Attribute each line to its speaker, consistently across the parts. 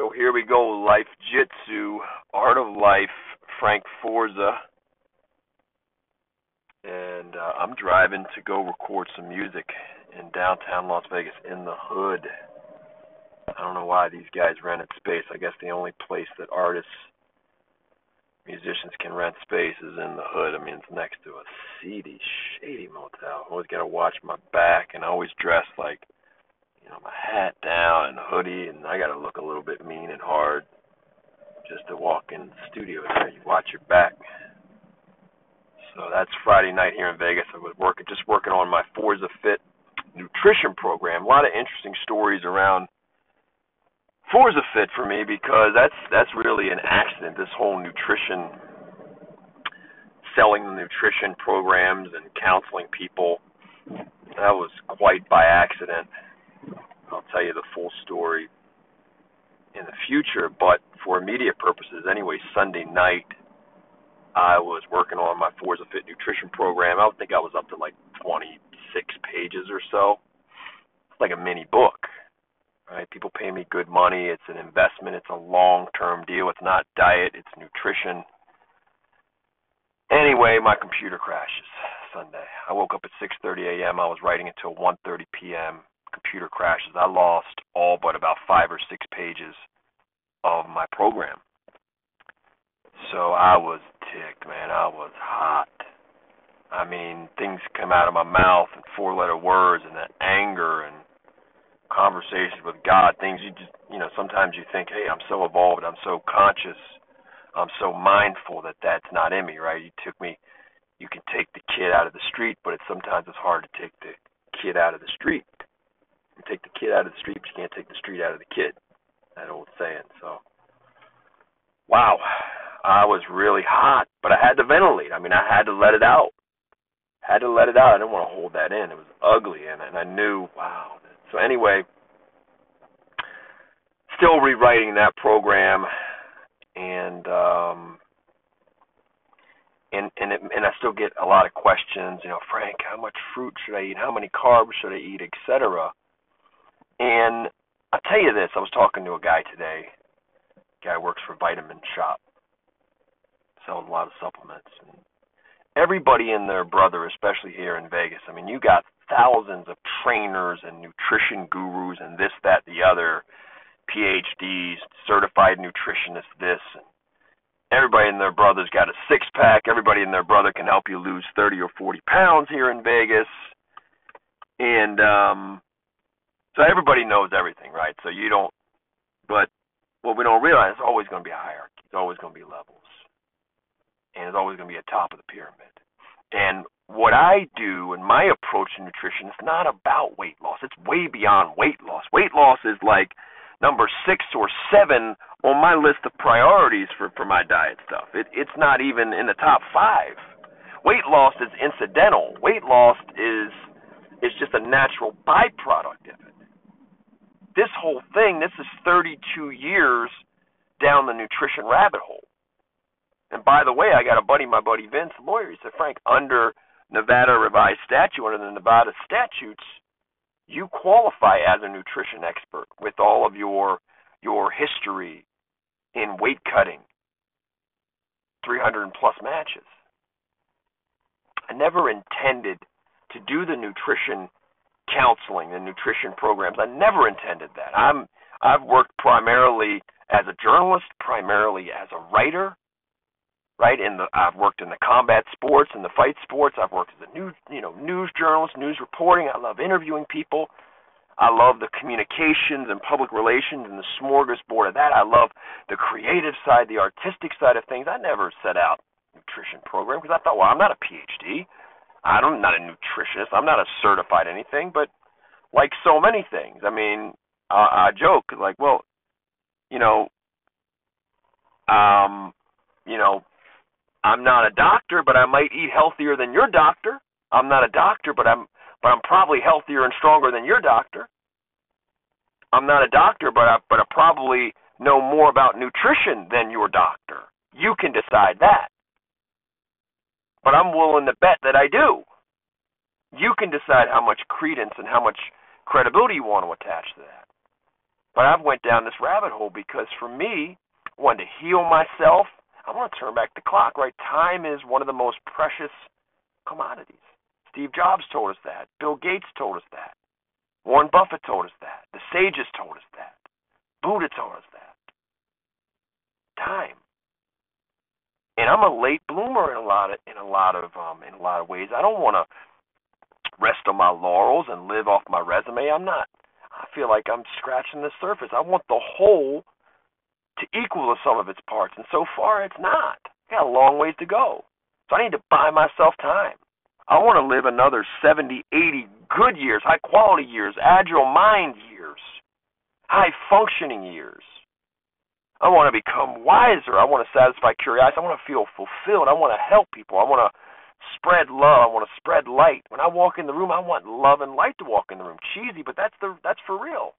Speaker 1: So here we go, Life Jitsu, Art of Life, Frank Forza. And uh, I'm driving to go record some music in downtown Las Vegas in the hood. I don't know why these guys rented space. I guess the only place that artists, musicians can rent space is in the hood. I mean, it's next to a seedy, shady motel. I always got to watch my back and I always dress like you know, my hat down and hoodie, and I got to look a little bit mean and hard just to walk in the studio there. You watch your back. So that's Friday night here in Vegas. I was working, just working on my Forza Fit nutrition program. A lot of interesting stories around Forza Fit for me because that's that's really an accident. This whole nutrition, selling the nutrition programs and counseling people, that was quite by accident. I'll tell you the full story in the future, but for immediate purposes anyway, Sunday night I was working on my Forza Fit nutrition program. I think I was up to like 26 pages or so. It's like a mini book. Right? People pay me good money. It's an investment. It's a long-term deal. It's not diet. It's nutrition. Anyway, my computer crashes Sunday. I woke up at 6:30 a.m. I was writing until 1:30 p.m computer crashes. I lost all but about five or six pages of my program. So I was ticked, man. I was hot. I mean, things come out of my mouth in four letter words and that anger and conversations with God, things you just, you know, sometimes you think, hey, I'm so evolved, I'm so conscious, I'm so mindful that that's not in me, right? You took me, you can take the kid out of the street, but it's sometimes it's hard to take the kid out of the street the kid out of the street, but you can't take the street out of the kid. That old saying. So, wow, I was really hot, but I had to ventilate. I mean, I had to let it out. Had to let it out. I didn't want to hold that in. It was ugly, and and I knew, wow. So anyway, still rewriting that program, and um, and and it, and I still get a lot of questions. You know, Frank, how much fruit should I eat? How many carbs should I eat, etc. And I'll tell you this, I was talking to a guy today. Guy works for Vitamin Shoppe. Sells a lot of supplements. And everybody and their brother, especially here in Vegas. I mean, you got thousands of trainers and nutrition gurus and this, that, the other, PhDs, certified nutritionists, this. And everybody and their brother's got a six pack. Everybody and their brother can help you lose 30 or 40 pounds here in Vegas. And um so everybody knows everything, right? So you don't, but what we don't realize is always going to be a hierarchy. It's always going to be levels, and it's always going to be a top of the pyramid. And what I do and my approach to nutrition is not about weight loss. It's way beyond weight loss. Weight loss is like number six or seven on my list of priorities for for my diet stuff. It it's not even in the top five. Weight loss is incidental. Weight loss is is just a natural byproduct of it this whole thing, this is 32 years down the nutrition rabbit hole. And by the way, I got a buddy, my buddy Vince, lawyer. He said, Frank, under Nevada revised statute, under the Nevada statutes, you qualify as a nutrition expert with all of your your history in weight cutting, 300 plus matches. I never intended to do the nutrition counseling and nutrition programs. I never intended that. I'm I've worked primarily as a journalist, primarily as a writer, right? In the I've worked in the combat sports and the fight sports. I've worked as a news, you know, news journalist, news reporting. I love interviewing people. I love the communications and public relations and the smorgasbord of that. I love the creative side, the artistic side of things. I never set out nutrition program because I thought, well, I'm not a PhD. I don't, not a nutritionist. I'm not a certified anything, but like so many things, I mean, I, I joke like, well, you know, um, you know, I'm not a doctor, but I might eat healthier than your doctor. I'm not a doctor, but I'm but I'm probably healthier and stronger than your doctor. I'm not a doctor, but I but I probably know more about nutrition than your doctor. You can decide that but I'm willing to bet that I do. You can decide how much credence and how much credibility you want to attach to that. But I've went down this rabbit hole because for me, I wanted to heal myself. I want to turn back the clock, right? Time is one of the most precious commodities. Steve Jobs told us that. Bill Gates told us that. Warren Buffett told us that. The sages told us that. Buddha told us that. Time. And I'm a late bloomer in a lot of in a lot of um in a lot of ways. I don't want to rest on my laurels and live off my resume. I'm not. I feel like I'm scratching the surface. I want the whole to equal the sum of its parts, and so far it's not. I got a long ways to go. So I need to buy myself time. I want to live another 70, 80 good years, high quality years, agile mind years, high functioning years. I want to become wiser. I want to satisfy curiosity. I want to feel fulfilled. I want to help people. I want to spread love. I want to spread light. When I walk in the room, I want love and light to walk in the room. Cheesy, but that's the that's for real.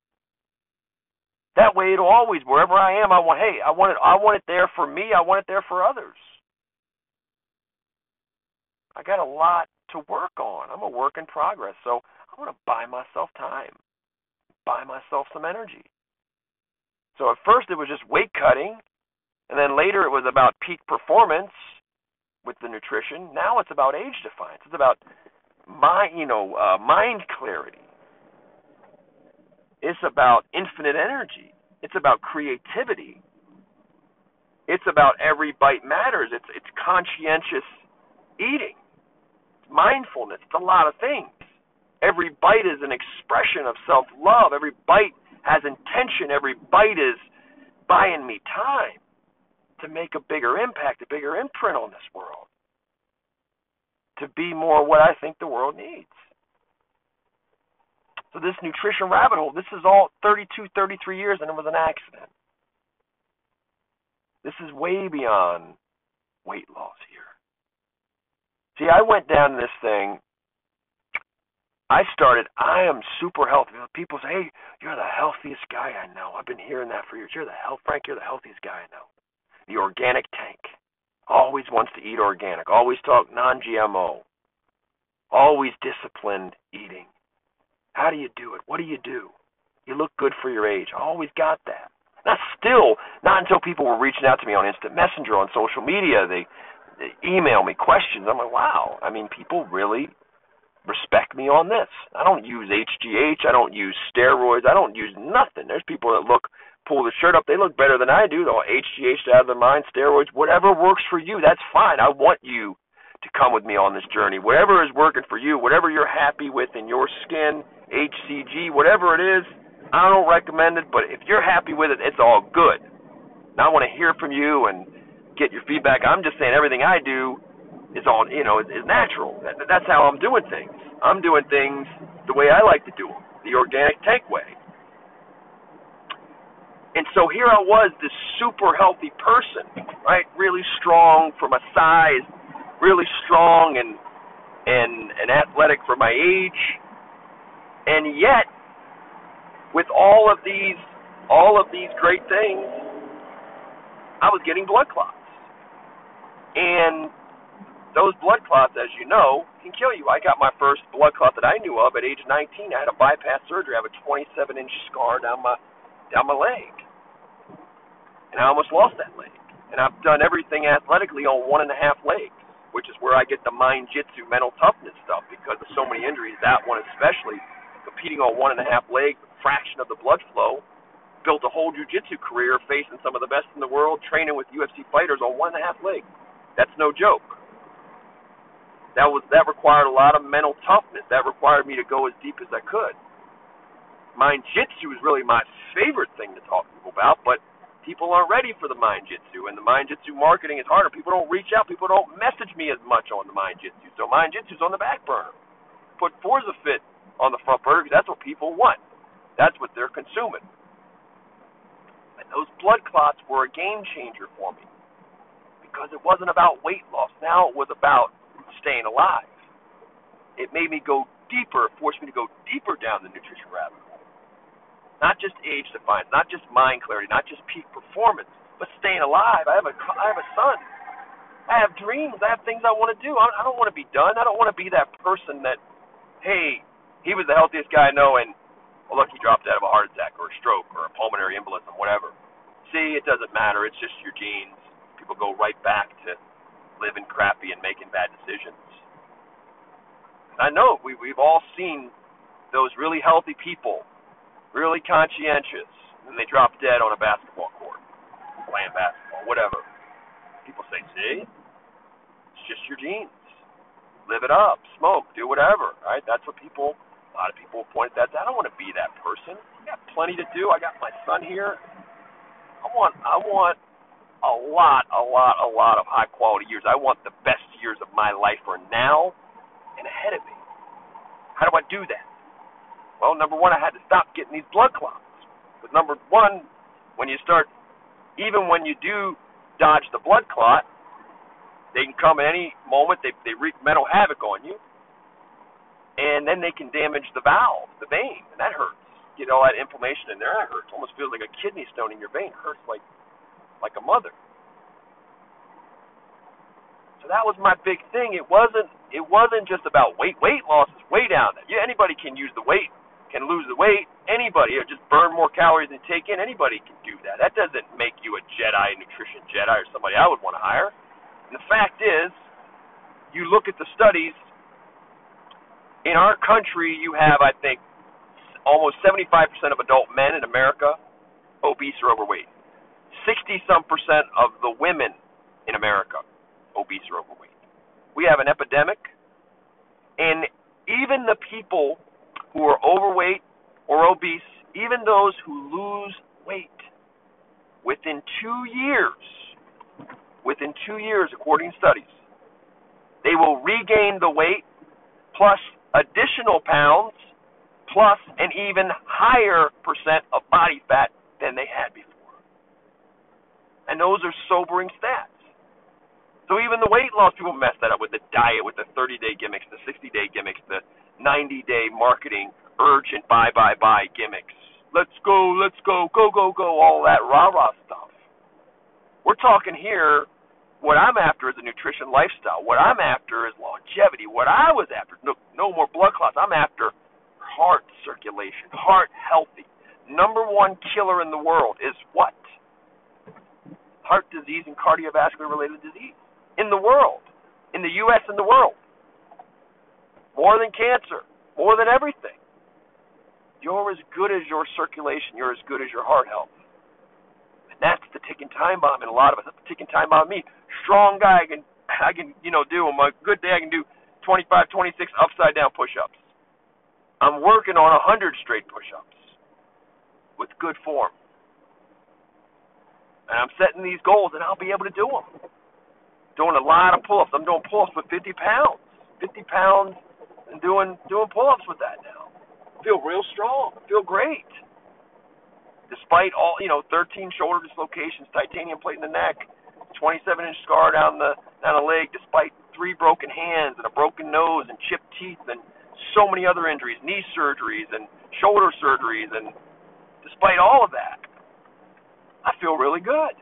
Speaker 1: That way it'll always wherever I am, I want hey, I want it I want it there for me, I want it there for others. I got a lot to work on. I'm a work in progress. So I want to buy myself time. Buy myself some energy. So at first it was just weight cutting, and then later it was about peak performance with the nutrition. Now it's about age defiance. It's about mind, you know, uh, mind clarity. It's about infinite energy. It's about creativity. It's about every bite matters. It's it's conscientious eating. It's mindfulness. It's a lot of things. Every bite is an expression of self-love. Every bite has intention. Every bite is buying me time to make a bigger impact, a bigger imprint on this world, to be more what I think the world needs. So this nutrition rabbit hole, this is all 32, 33 years, and it was an accident. This is way beyond weight loss here. See, I went down this thing I started, I am super healthy. People say, hey, you're the healthiest guy I know. I've been hearing that for years. You're the health, Frank, you're the healthiest guy I know. The organic tank. Always wants to eat organic. Always talk non GMO. Always disciplined eating. How do you do it? What do you do? You look good for your age. I always got that. Now, still, not until people were reaching out to me on Instant Messenger, on social media, they, they email me questions. I'm like, wow. I mean, people really respect me on this. I don't use HGH. I don't use steroids. I don't use nothing. There's people that look, pull the shirt up, they look better than I do. They'll HGH out of their mind, steroids, whatever works for you. That's fine. I want you to come with me on this journey. Whatever is working for you, whatever you're happy with in your skin, HCG, whatever it is, I don't recommend it, but if you're happy with it, it's all good. Now I want to hear from you and get your feedback. I'm just saying everything I do is all you know is, natural. That, that's how I'm doing things. I'm doing things the way I like to do them, the organic tank way. And so here I was, this super healthy person, right? Really strong for my size, really strong and and and athletic for my age. And yet, with all of these all of these great things, I was getting blood clots. And those blood clots, as you know, can kill you. I got my first blood clot that I knew of at age 19. I had a bypass surgery. I have a 27 inch scar down my down my leg, and I almost lost that leg. And I've done everything athletically on one and a half legs, which is where I get the mind jitsu mental toughness stuff because of so many injuries. That one especially, competing on one and a half leg, fraction of the blood flow. Built a whole jiu-jitsu career facing some of the best in the world, training with UFC fighters on one and a half leg. That's no joke that was that required a lot of mental toughness. That required me to go as deep as I could. Mind jitsu is really my favorite thing to talk to people about, but people aren't ready for the mind jitsu, and the mind jitsu marketing is harder. People don't reach out. People don't message me as much on the mind jitsu. So mind jitsu's on the back burner. Put Forza Fit on the front burner because that's what people want. That's what they're consuming. And those blood clots were a game changer for me because it wasn't about weight loss. Now it was about staying alive. It made me go deeper, forced me to go deeper down the nutrition rabbit hole. Not just age defiance, not just mind clarity, not just peak performance, but staying alive. I have a I have a son. I have dreams. I have things I want to do. I, I don't want to be done. I don't want to be that person that, hey, he was the healthiest guy I know, and well, look, he dropped out of a heart attack or a stroke or a pulmonary embolism, whatever. See, it doesn't matter. It's just your genes. People go right back to living crappy and making bad decisions. I know we we've all seen those really healthy people, really conscientious, and they drop dead on a basketball court, playing basketball, whatever. People say, "See, it's just your genes. Live it up, smoke, do whatever." Right? That's what people. A lot of people point at that. I don't want to be that person. I got plenty to do. I got my son here. I want. I want a lot, a lot, a lot of high quality years. I want the best years of my life are now and ahead of me. How do I do that? Well, number one, I had to stop getting these blood clots. Because number one, when you start, even when you do dodge the blood clot, they can come at any moment. They they wreak mental havoc on you, and then they can damage the valve, the vein, and that hurts. Get all that inflammation in there, that hurts. Almost feels like a kidney stone in your vein. It hurts like like a mother. So that was my big thing. It wasn't it wasn't just about weight. Weight loss is way down there. Yeah, anybody can use the weight, can lose the weight. Anybody, or just burn more calories than take in. Anybody can do that. That doesn't make you a Jedi, nutrition Jedi, or somebody I would want to hire. And the fact is, you look at the studies. In our country, you have, I think, almost 75% of adult men in America obese or overweight. 60 some percent of the women in America obese or overweight. We have an epidemic, and even the people who are overweight or obese, even those who lose weight, within two years, within two years, according to studies, they will regain the weight plus additional pounds plus an even higher percent of body fat than they had before. And those are sobering stats. So even the weight loss people mess that up with the diet, with the 30 day gimmicks, the 60 day gimmicks, the 90 day marketing, urgent buy, buy, buy gimmicks. Let's go, let's go, go, go, go, all that rah rah stuff. We're talking here, what I'm after is a nutrition lifestyle. What I'm after is longevity. What I was after, no, no more blood clots. I'm after heart circulation, heart healthy. Number one killer in the world is what? Heart disease and cardiovascular related disease in the world, in the U.S. and the world. More than cancer, more than everything. You're as good as your circulation, you're as good as your heart health. And that's the ticking time bomb in a lot of us. That's the ticking time bomb me. Strong guy, I can, I can, you know, do on my good day, I can do 25, 26 upside down push ups. I'm working on 100 straight push ups with good form and I'm setting these goals, and I'll be able to do them. Doing a lot of pull-ups. I'm doing pull-ups with 50 pounds, 50 pounds, and doing doing pull-ups with that now. Feel real strong. Feel great. Despite all, you know, 13 shoulder dislocations, titanium plate in the neck, 27 inch scar down the down the leg, despite three broken hands and a broken nose and chipped teeth and so many other injuries, knee surgeries and shoulder surgeries, and despite all of that, I feel really good.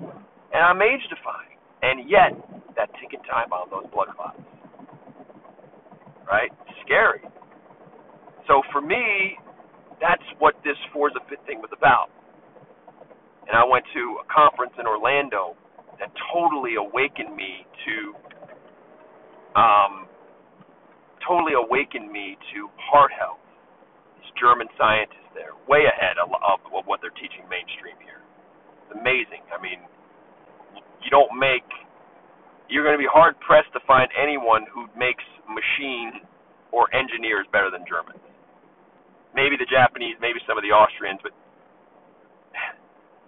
Speaker 1: And I'm age defying. And yet, that ticking time bomb, those blood clots. Right? Scary. So for me, that's what this Forza Fit thing was about. And I went to a conference in Orlando that totally awakened me to um, totally awakened me to heart health. German scientists there, way ahead of, of, of what they're teaching mainstream here. It's amazing. I mean, you don't make. You're going to be hard pressed to find anyone who makes machine or engineers better than Germans. Maybe the Japanese, maybe some of the Austrians, but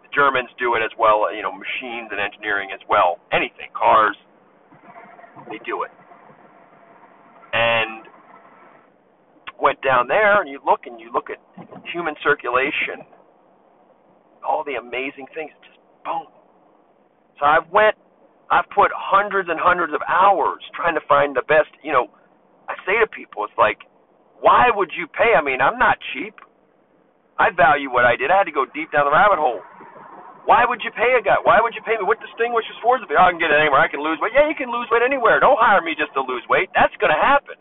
Speaker 1: the Germans do it as well. You know, machines and engineering as well. Anything, cars, they do it. And went down there and you look and you look at human circulation, all the amazing things, just boom. So I've went, I've put hundreds and hundreds of hours trying to find the best. You know, I say to people, it's like, why would you pay? I mean, I'm not cheap. I value what I did. I had to go deep down the rabbit hole. Why would you pay a guy? Why would you pay me? What distinguishes Forza? Oh, I can get it anywhere. I can lose weight. Yeah, you can lose weight anywhere. Don't hire me just to lose weight. That's going to happen.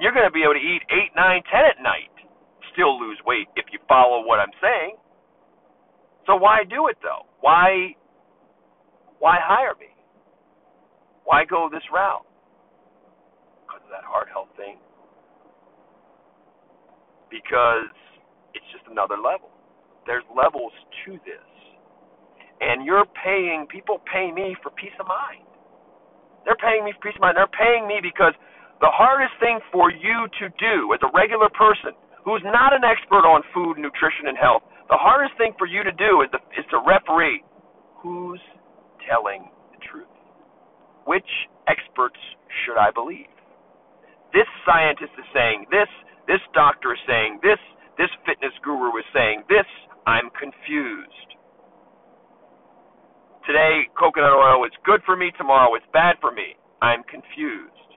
Speaker 1: You're going to be able to eat eight, nine, ten at night, still lose weight if you follow what I'm saying. So why do it though? Why why hire me? Why go this route? Because of that heart health thing. Because it's just another level. There's levels to this. And you're paying people pay me for peace of mind. They're paying me for peace of mind. They're paying me because the hardest thing for you to do as a regular person who's not an expert on food, nutrition, and health, the hardest thing for you to do is to, is to referee who's telling the truth. Which experts should I believe? This scientist is saying this, this doctor is saying this, this fitness guru is saying this. I'm confused. Today, coconut oil is good for me, tomorrow it's bad for me. I'm confused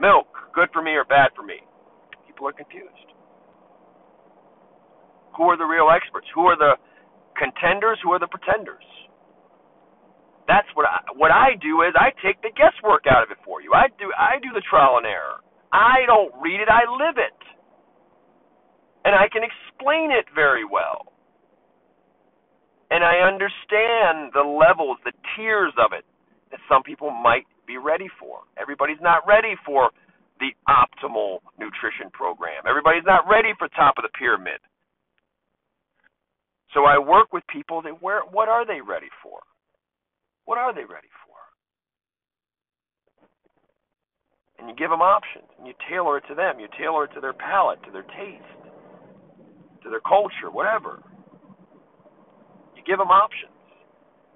Speaker 1: milk, good for me or bad for me? People are confused. Who are the real experts? Who are the contenders? Who are the pretenders? That's what I, what I do is I take the guesswork out of it for you. I do I do the trial and error. I don't read it, I live it. And I can explain it very well. And I understand the levels, the tiers of it that some people might be ready for. Everybody's not ready for the optimal nutrition program. Everybody's not ready for top of the pyramid. So I work with people that where what are they ready for? What are they ready for? And you give them options and you tailor it to them. You tailor it to their palate, to their taste, to their culture, whatever. You give them options.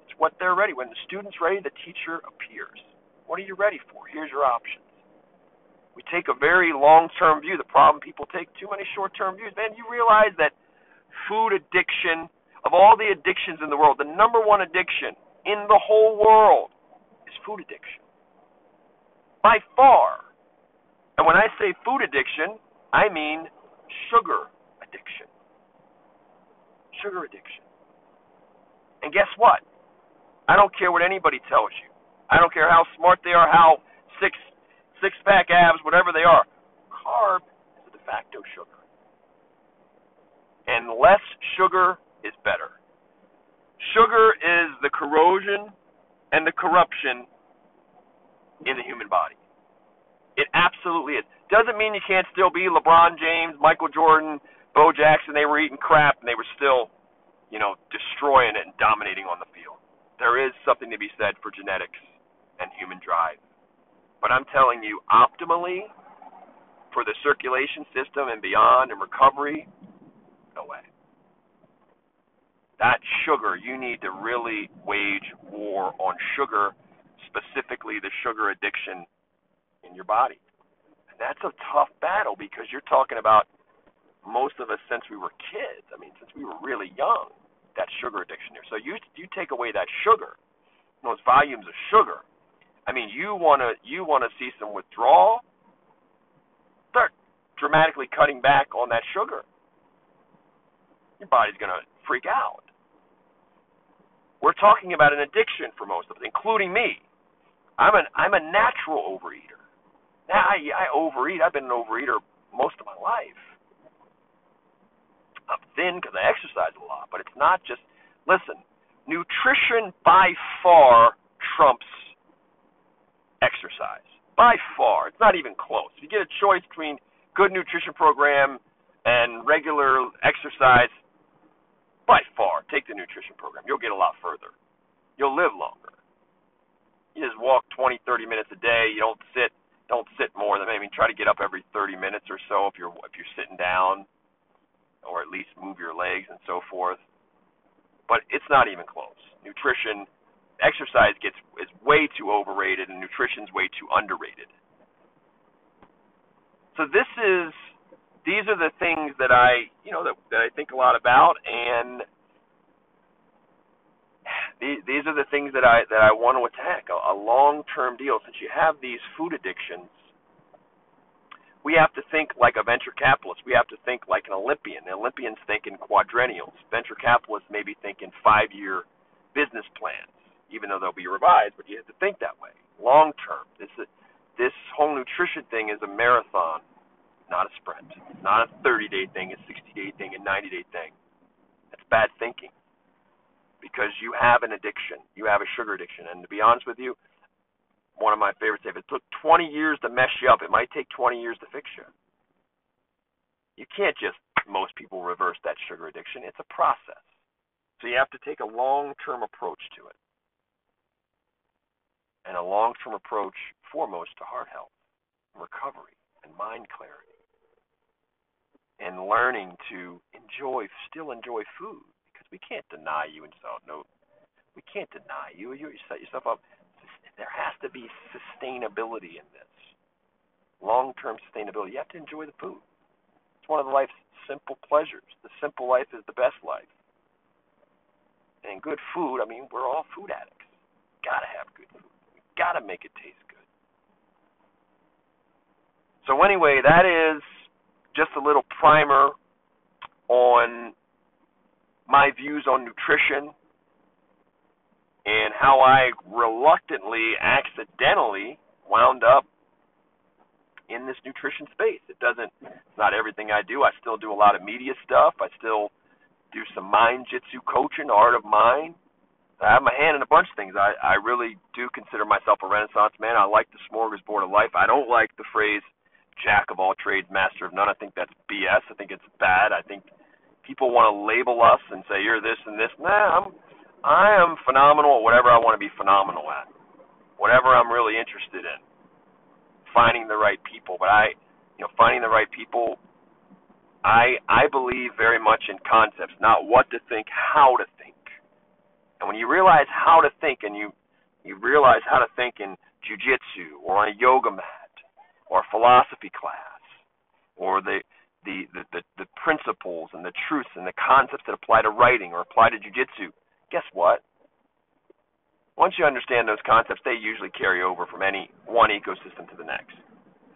Speaker 1: It's what they're ready. When the student's ready, the teacher appears. What are you ready for? Here's your options. We take a very long term view. The problem people take too many short term views. Man, you realize that food addiction, of all the addictions in the world, the number one addiction in the whole world is food addiction. By far. And when I say food addiction, I mean sugar addiction. Sugar addiction. And guess what? I don't care what anybody tells you. I don't care how smart they are, how six six pack abs, whatever they are. Carb is a de facto sugar. And less sugar is better. Sugar is the corrosion and the corruption in the human body. It absolutely is. Doesn't mean you can't still be LeBron James, Michael Jordan, Bo Jackson. They were eating crap and they were still, you know, destroying it and dominating on the field. There is something to be said for genetics. But I'm telling you, optimally, for the circulation system and beyond and recovery, no way. That sugar, you need to really wage war on sugar, specifically the sugar addiction in your body. And that's a tough battle because you're talking about most of us since we were kids. I mean, since we were really young, that sugar addiction here. So you you take away that sugar, those volumes of sugar, I mean, you want to you want to see some withdrawal. Start dramatically cutting back on that sugar. Your body's going to freak out. We're talking about an addiction for most of us, including me. I'm an I'm a natural overeater. Now I, I overeat. I've been an overeater most of my life. I'm thin because I exercise a lot, but it's not just. Listen, nutrition by far trumps exercise by far. It's not even close. If you get a choice between good nutrition program and regular exercise, by far, take the nutrition program. You'll get a lot further. You'll live longer. You just walk 20, 30 minutes a day. You don't sit. Don't sit more than I mean. Try to get up every 30 minutes or so if you're if you're sitting down, or at least move your legs and so forth. But it's not even close. Nutrition exercise gets is way too overrated and nutrition's way too underrated. So this is these are the things that I you know that that I think a lot about and these, these are the things that I that I want to attack a, a long-term deal since you have these food addictions we have to think like a venture capitalist. We have to think like an Olympian. The Olympians think in quadrennials. Venture capitalists maybe think in five-year business plans even though they'll be revised, but you have to think that way. Long term. This this whole nutrition thing is a marathon, not a sprint. It's not a 30 day thing, a 60 day thing, a 90 day thing. That's bad thinking. because you have an addiction. You have a sugar addiction. And to be honest with you, one of my favorites, if it took 20 years to mess you up, it might take 20 years to fix you. You can't just, most people reverse that sugar addiction. It's a process. So you have to take a long term approach to it. And a long term approach, foremost, to heart health, recovery, and mind clarity. And learning to enjoy, still enjoy food because we can't deny you and say, oh, no, we can't deny you. You set yourself up. There has to be sustainability in this. Long-term sustainability. You have to enjoy the food. It's one of life's simple pleasures. The simple life is the best life. And good food, I mean, we're all food addicts. Gotta have We gotta make it taste good. So anyway, that is just a little primer on my views on nutrition and how I reluctantly, accidentally wound up in this nutrition space. It doesn't, it's not everything I do. I still do a lot of media stuff. I still do some mind jitsu coaching, art of mind. I have my hand in a bunch of things. I, I really do consider myself a renaissance man. I like the smorgasbord of life. I don't like the phrase jack of all trades, master of none. I think that's BS. I think it's bad. I think people want to label us and say you're this and this. Nah, I'm I am phenomenal at whatever I want to be phenomenal at. Whatever I'm really interested in. Finding the right people, but I, you know, finding the right people I I believe very much in concepts, not what to think, how to. And when you realize how to think and you you realize how to think in jujitsu or on a yoga mat or philosophy class or the the, the, the, the principles and the truths and the concepts that apply to writing or apply to jujitsu, guess what? Once you understand those concepts, they usually carry over from any one ecosystem to the next.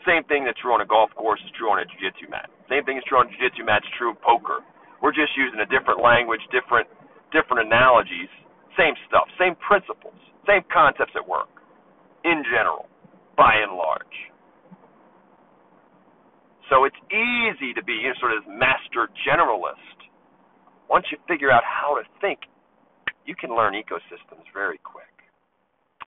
Speaker 1: Same thing that's true on a golf course is true on a jiu-jitsu mat. Same thing is true on a jiu-jitsu mat is true of poker. We're just using a different language, different different analogies, same stuff, same principles, same concepts at work in general, by and large. So it's easy to be you know, sort of master generalist. Once you figure out how to think, you can learn ecosystems very quick.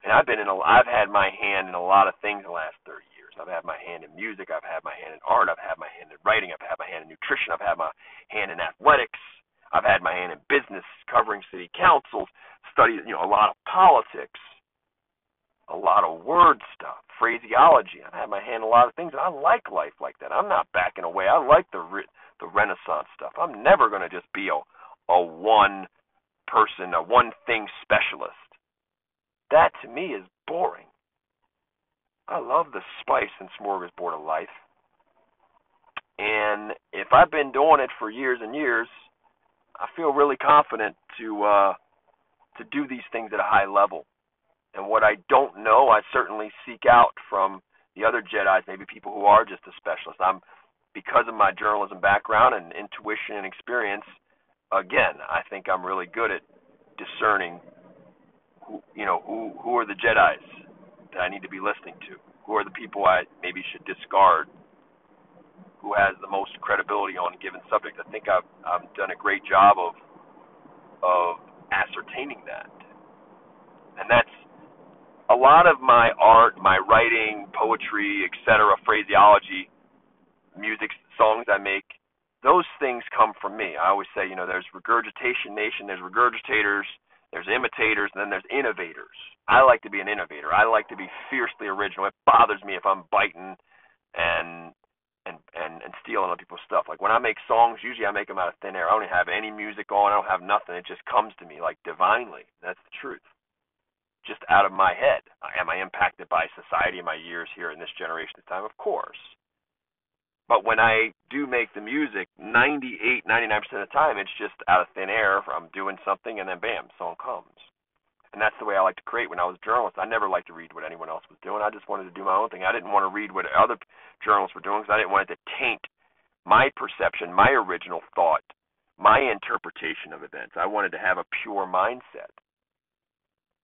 Speaker 1: And I've been in a, I've had my hand in a lot of things the last 30 years. I've had my hand in music. I've had my hand in art. I've had my hand in writing. I've had my hand in nutrition. I've had my hand in athletics. I've had my hand in business, covering city councils, studied you know a lot of politics, a lot of word stuff phraseology. I've had my hand in a lot of things, and I like life like that. I'm not backing away. I like the re- the Renaissance stuff. I'm never going to just be a a one person, a one thing specialist. That to me is boring. I love the spice and smorgasbord of life. And if I've been doing it for years and years, I feel really confident to uh to do these things at a high level. And what I don't know, I certainly seek out from the other Jedi's, maybe people who are just a specialist. I'm because of my journalism background and intuition and experience. Again, I think I'm really good at discerning who you know who who are the Jedi's that I need to be listening to. Who are the people I maybe should discard? Who has the most credibility on a given subject? I think I've I've done a great job of of ascertaining that, and that's a lot of my art, my writing, poetry, etc., phraseology, music, songs I make, those things come from me. I always say, you know, there's regurgitation nation, there's regurgitators, there's imitators, and then there's innovators. I like to be an innovator. I like to be fiercely original. It bothers me if I'm biting and and and and stealing other people's stuff. Like when I make songs, usually I make them out of thin air. I don't have any music on. I don't have nothing. It just comes to me like divinely. That's the truth just out of my head. Am I impacted by society in my years here in this generation of time? Of course. But when I do make the music, 98, 99% of the time, it's just out of thin air. I'm doing something, and then bam, song comes. And that's the way I like to create. When I was a journalist, I never liked to read what anyone else was doing. I just wanted to do my own thing. I didn't want to read what other journalists were doing because I didn't want it to taint my perception, my original thought, my interpretation of events. I wanted to have a pure mindset.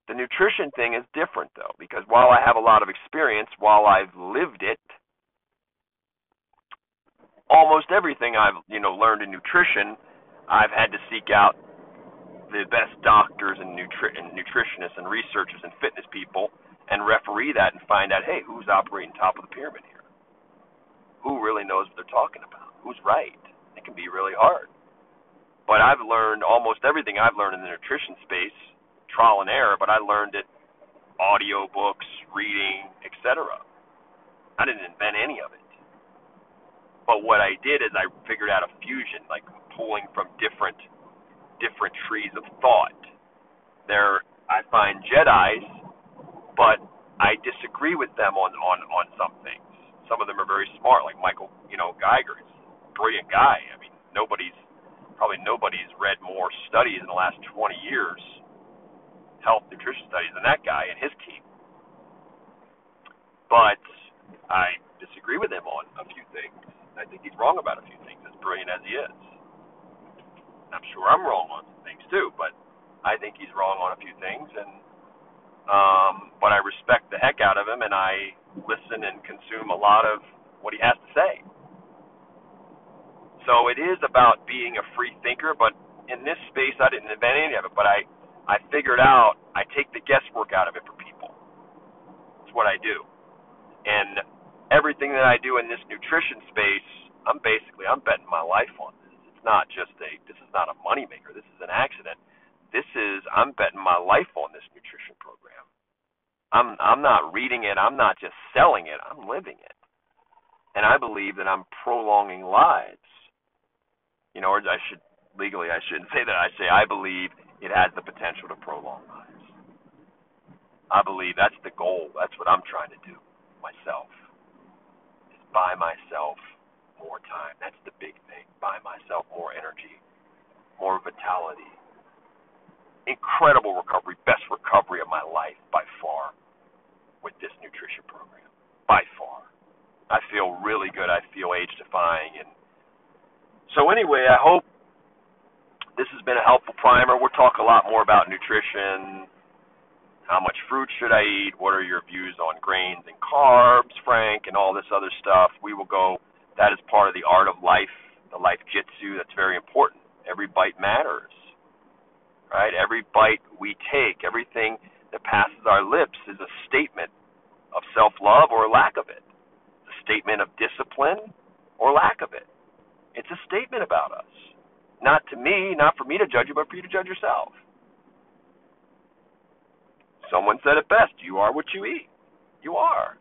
Speaker 1: The nutrition thing is different though, because while I have a lot of experience, while I've lived it, almost everything I've you know learned in nutrition, I've had to seek out the best doctors and, nutri- and nutritionists and researchers and fitness people and referee that and find out, hey, who's operating top of the pyramid here? Who really knows what they're talking about? Who's right? It can be really hard. But I've learned almost everything I've learned in the nutrition space, trial and error, but I learned it audio books, reading, etc. I didn't invent any of it. But what I did is I figured out a fusion, like pulling from different different trees of thought. There I find Jedi's, but I disagree with them on on on some things. Some of them are very smart, like Michael, you know, Geiger. He's a brilliant guy. I mean, nobody's probably nobody's read more studies in the last 20 years, health nutrition studies, than that guy and his team. But I disagree with him on a few things. I think he's wrong about a few things, as brilliant as he is. I'm sure I'm wrong on some things too, but I think he's wrong on a few things, and um, but I respect the heck out of him, and I listen and consume a lot of what he has to say. So it is about being a free thinker, but in this space, I didn't invent any of it, but I, I figured out I take the guesswork out of it for people. It's what I do. And everything that I do in this nutrition space, I'm basically, I'm betting my life on not just a, this is not a moneymaker. This is an accident. This is, I'm betting my life on this nutrition program. I'm, I'm not reading it. I'm not just selling it. I'm living it. And I believe that I'm prolonging lives you know, or I should legally I shouldn't say that. I say I believe it has the potential to prolong lives. I believe that's the goal. That's what I'm trying to do myself. Is buy myself more time. That's the big thing. Buy myself more energy, more vitality. Incredible recovery, best recovery of my life by far with this nutrition program. By far. I feel really good. I feel age defying and so anyway, I hope this has been a helpful primer. We'll talk a lot more about nutrition. How much fruit should I eat? What are your views on grains and carbs, Frank, and all this other stuff? We will go. That is part of the art of life, the life jitsu. That's very important. Every bite matters, right? Every bite we take, everything that passes our lips is a statement of self love or lack of it, a statement of discipline or lack of it. It's a statement about us. Not to me, not for me to judge you, but for you to judge yourself. Someone said it best you are what you eat. You are.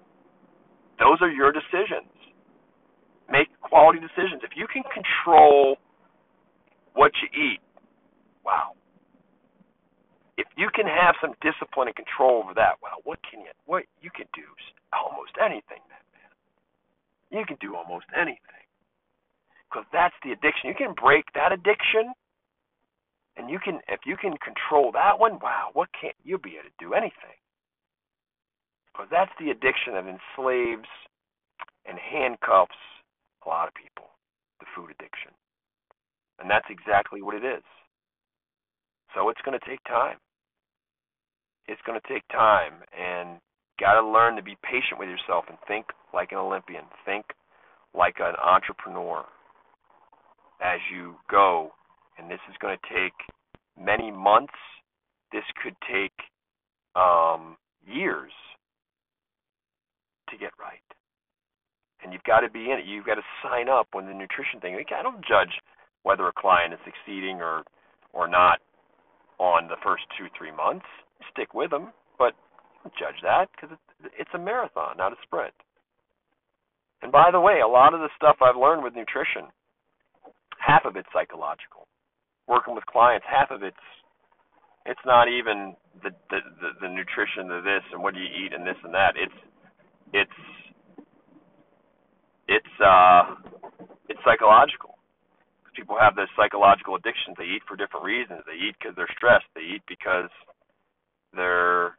Speaker 1: Those are your decisions. Make quality decisions. If you can control what you eat, wow. If you can have some discipline and control over that, wow, what can you what you can do almost anything, man. You can do almost anything because that's the addiction. You can break that addiction, and you can if you can control that one. Wow, what can't you be able to do anything? Because that's the addiction that enslaves and handcuffs a lot of people, the food addiction, and that's exactly what it is. So it's going to take time. It's going to take time, and got to learn to be patient with yourself and think like an Olympian. Think like an entrepreneur as you go. And this is going to take many months. This could take um, years to get right. And you've got to be in it. You've got to sign up when the nutrition thing. I don't judge whether a client is succeeding or or not on the first two three months. Stick with them, but don't judge that because it's, it's a marathon, not a sprint. And by the way, a lot of the stuff I've learned with nutrition half of it's psychological. Working with clients, half of it's it's not even the the the, the nutrition, the this and what do you eat and this and that. It's it's it's uh it's psychological. People have this psychological addictions. They eat for different reasons. They eat because they're stressed. They eat because they're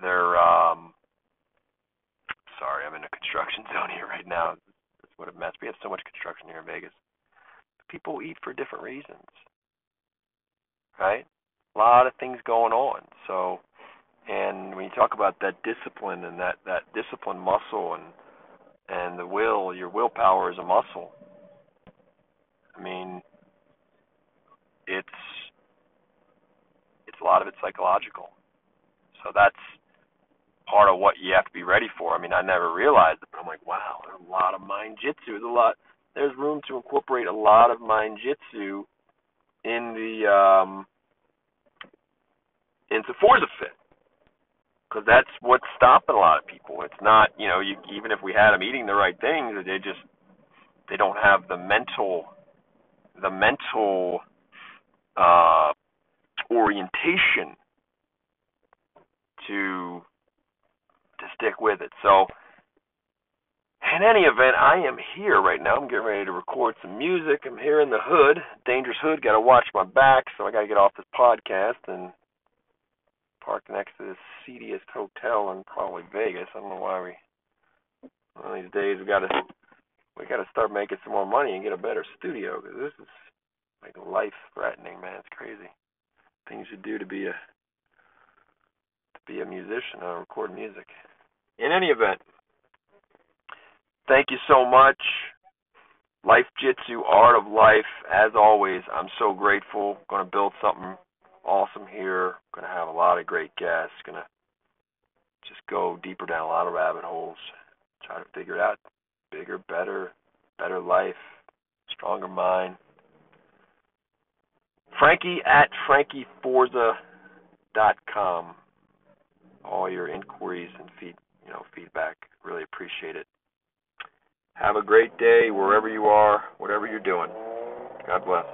Speaker 1: they're um sorry, I'm in a construction zone here right now. That's what a mess. We have so much construction here in Vegas people eat for different reasons. Right? A lot of things going on. So and when you talk about that discipline and that, that discipline muscle and and the will, your willpower is a muscle. I mean, it's it's a lot of it's psychological. So that's part of what you have to be ready for. I mean, I never realized it, but I'm like, wow, there's a lot of mind jitsu. There's a lot. There's room to incorporate a lot of mind jitsu in the um, into Forza because that's what's stopping a lot of people. It's not, you know, you, even if we had them eating the right things, they just they don't have the mental the mental uh, orientation to to stick with it. So, in any event, I am here right now. I'm getting ready to record some music. I'm here in the hood, dangerous hood. Got to watch my back, so I got to get off this podcast and park next to this seediest hotel in probably Vegas. I don't know why we. One of these days we got to we got to start making some more money and get a better studio because this is like life threatening, man. It's crazy. Things you do to be a to be a musician or record music. In any event, thank you so much. Life Jitsu, Art of Life. As always, I'm so grateful. Going to build something awesome here. Going to have a lot of great guests. Going to just go deeper down a lot of rabbit holes. Try to figure it out. Bigger, better, better life, stronger mind. Frankie at frankieforza.com. All your inquiries and feed, you know, feedback. Really appreciate it. Have a great day wherever you are, whatever you're doing. God bless.